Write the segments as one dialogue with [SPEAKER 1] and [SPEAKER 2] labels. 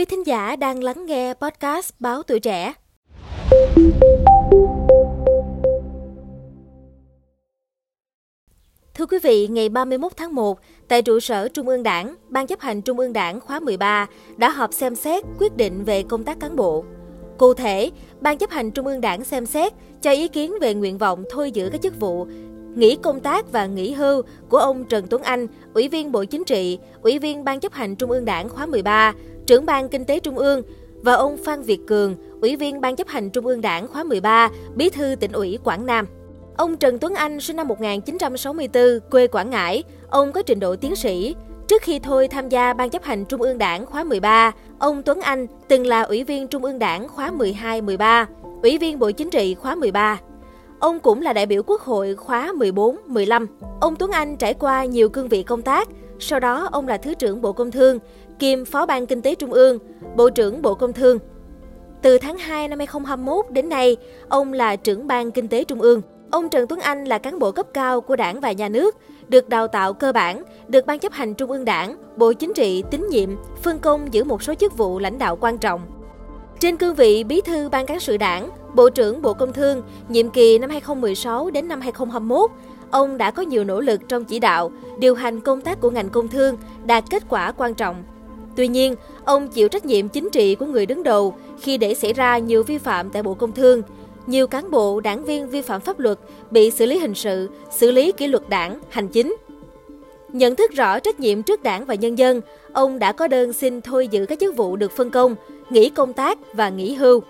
[SPEAKER 1] Quý thính giả đang lắng nghe podcast Báo Tuổi Trẻ. Thưa quý vị, ngày 31 tháng 1, tại trụ sở Trung ương Đảng, Ban chấp hành Trung ương Đảng khóa 13 đã họp xem xét quyết định về công tác cán bộ. Cụ thể, Ban chấp hành Trung ương Đảng xem xét cho ý kiến về nguyện vọng thôi giữ các chức vụ nghỉ công tác và nghỉ hưu của ông Trần Tuấn Anh, Ủy viên Bộ Chính trị, Ủy viên Ban chấp hành Trung ương Đảng khóa 13, trưởng Ban Kinh tế Trung ương và ông Phan Việt Cường, Ủy viên Ban chấp hành Trung ương Đảng khóa 13, Bí thư tỉnh ủy Quảng Nam. Ông Trần Tuấn Anh sinh năm 1964, quê Quảng Ngãi. Ông có trình độ tiến sĩ. Trước khi thôi tham gia Ban chấp hành Trung ương Đảng khóa 13, ông Tuấn Anh từng là Ủy viên Trung ương Đảng khóa 12-13, Ủy viên Bộ Chính trị khóa 13. Ông cũng là đại biểu Quốc hội khóa 14-15. Ông Tuấn Anh trải qua nhiều cương vị công tác, sau đó ông là Thứ trưởng Bộ Công Thương, kiêm Phó ban Kinh tế Trung ương, Bộ trưởng Bộ Công Thương. Từ tháng 2 năm 2021 đến nay, ông là trưởng ban Kinh tế Trung ương. Ông Trần Tuấn Anh là cán bộ cấp cao của đảng và nhà nước, được đào tạo cơ bản, được Ban chấp hành Trung ương Đảng, Bộ Chính trị tín nhiệm, phân công giữ một số chức vụ lãnh đạo quan trọng. Trên cương vị Bí thư Ban cán sự Đảng, Bộ trưởng Bộ Công Thương, nhiệm kỳ năm 2016 đến năm 2021, ông đã có nhiều nỗ lực trong chỉ đạo, điều hành công tác của ngành công thương đạt kết quả quan trọng. Tuy nhiên, ông chịu trách nhiệm chính trị của người đứng đầu khi để xảy ra nhiều vi phạm tại Bộ Công Thương. Nhiều cán bộ, đảng viên vi phạm pháp luật bị xử lý hình sự, xử lý kỷ luật đảng, hành chính. Nhận thức rõ trách nhiệm trước đảng và nhân dân, ông đã có đơn xin thôi giữ các chức vụ được phân công, nghỉ công tác và nghỉ hưu.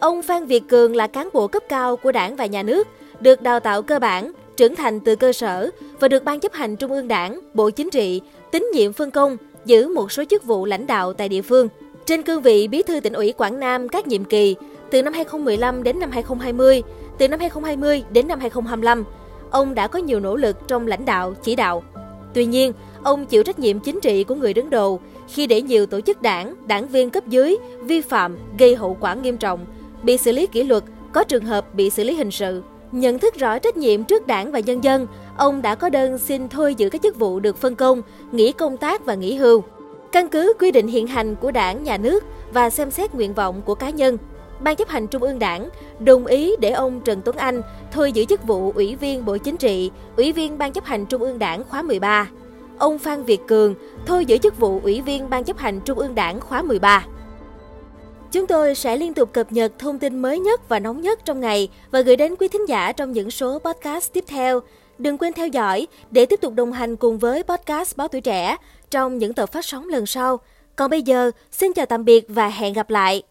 [SPEAKER 1] Ông Phan Việt Cường là cán bộ cấp cao của đảng và nhà nước, được đào tạo cơ bản, trưởng thành từ cơ sở và được Ban chấp hành Trung ương Đảng, Bộ Chính trị, tín nhiệm phân công, giữ một số chức vụ lãnh đạo tại địa phương. Trên cương vị Bí thư tỉnh ủy Quảng Nam các nhiệm kỳ từ năm 2015 đến năm 2020, từ năm 2020 đến năm 2025, ông đã có nhiều nỗ lực trong lãnh đạo, chỉ đạo. Tuy nhiên, ông chịu trách nhiệm chính trị của người đứng đầu khi để nhiều tổ chức đảng, đảng viên cấp dưới vi phạm gây hậu quả nghiêm trọng, bị xử lý kỷ luật, có trường hợp bị xử lý hình sự. Nhận thức rõ trách nhiệm trước đảng và nhân dân, ông đã có đơn xin thôi giữ các chức vụ được phân công, nghỉ công tác và nghỉ hưu. Căn cứ quy định hiện hành của đảng, nhà nước và xem xét nguyện vọng của cá nhân, Ban chấp hành Trung ương Đảng đồng ý để ông Trần Tuấn Anh thôi giữ chức vụ Ủy viên Bộ Chính trị, Ủy viên Ban chấp hành Trung ương Đảng khóa 13. Ông Phan Việt Cường thôi giữ chức vụ Ủy viên Ban chấp hành Trung ương Đảng khóa 13. Chúng tôi sẽ liên tục cập nhật thông tin mới nhất và nóng nhất trong ngày và gửi đến quý thính giả trong những số podcast tiếp theo. Đừng quên theo dõi để tiếp tục đồng hành cùng với podcast Báo Tuổi Trẻ trong những tập phát sóng lần sau. Còn bây giờ, xin chào tạm biệt và hẹn gặp lại!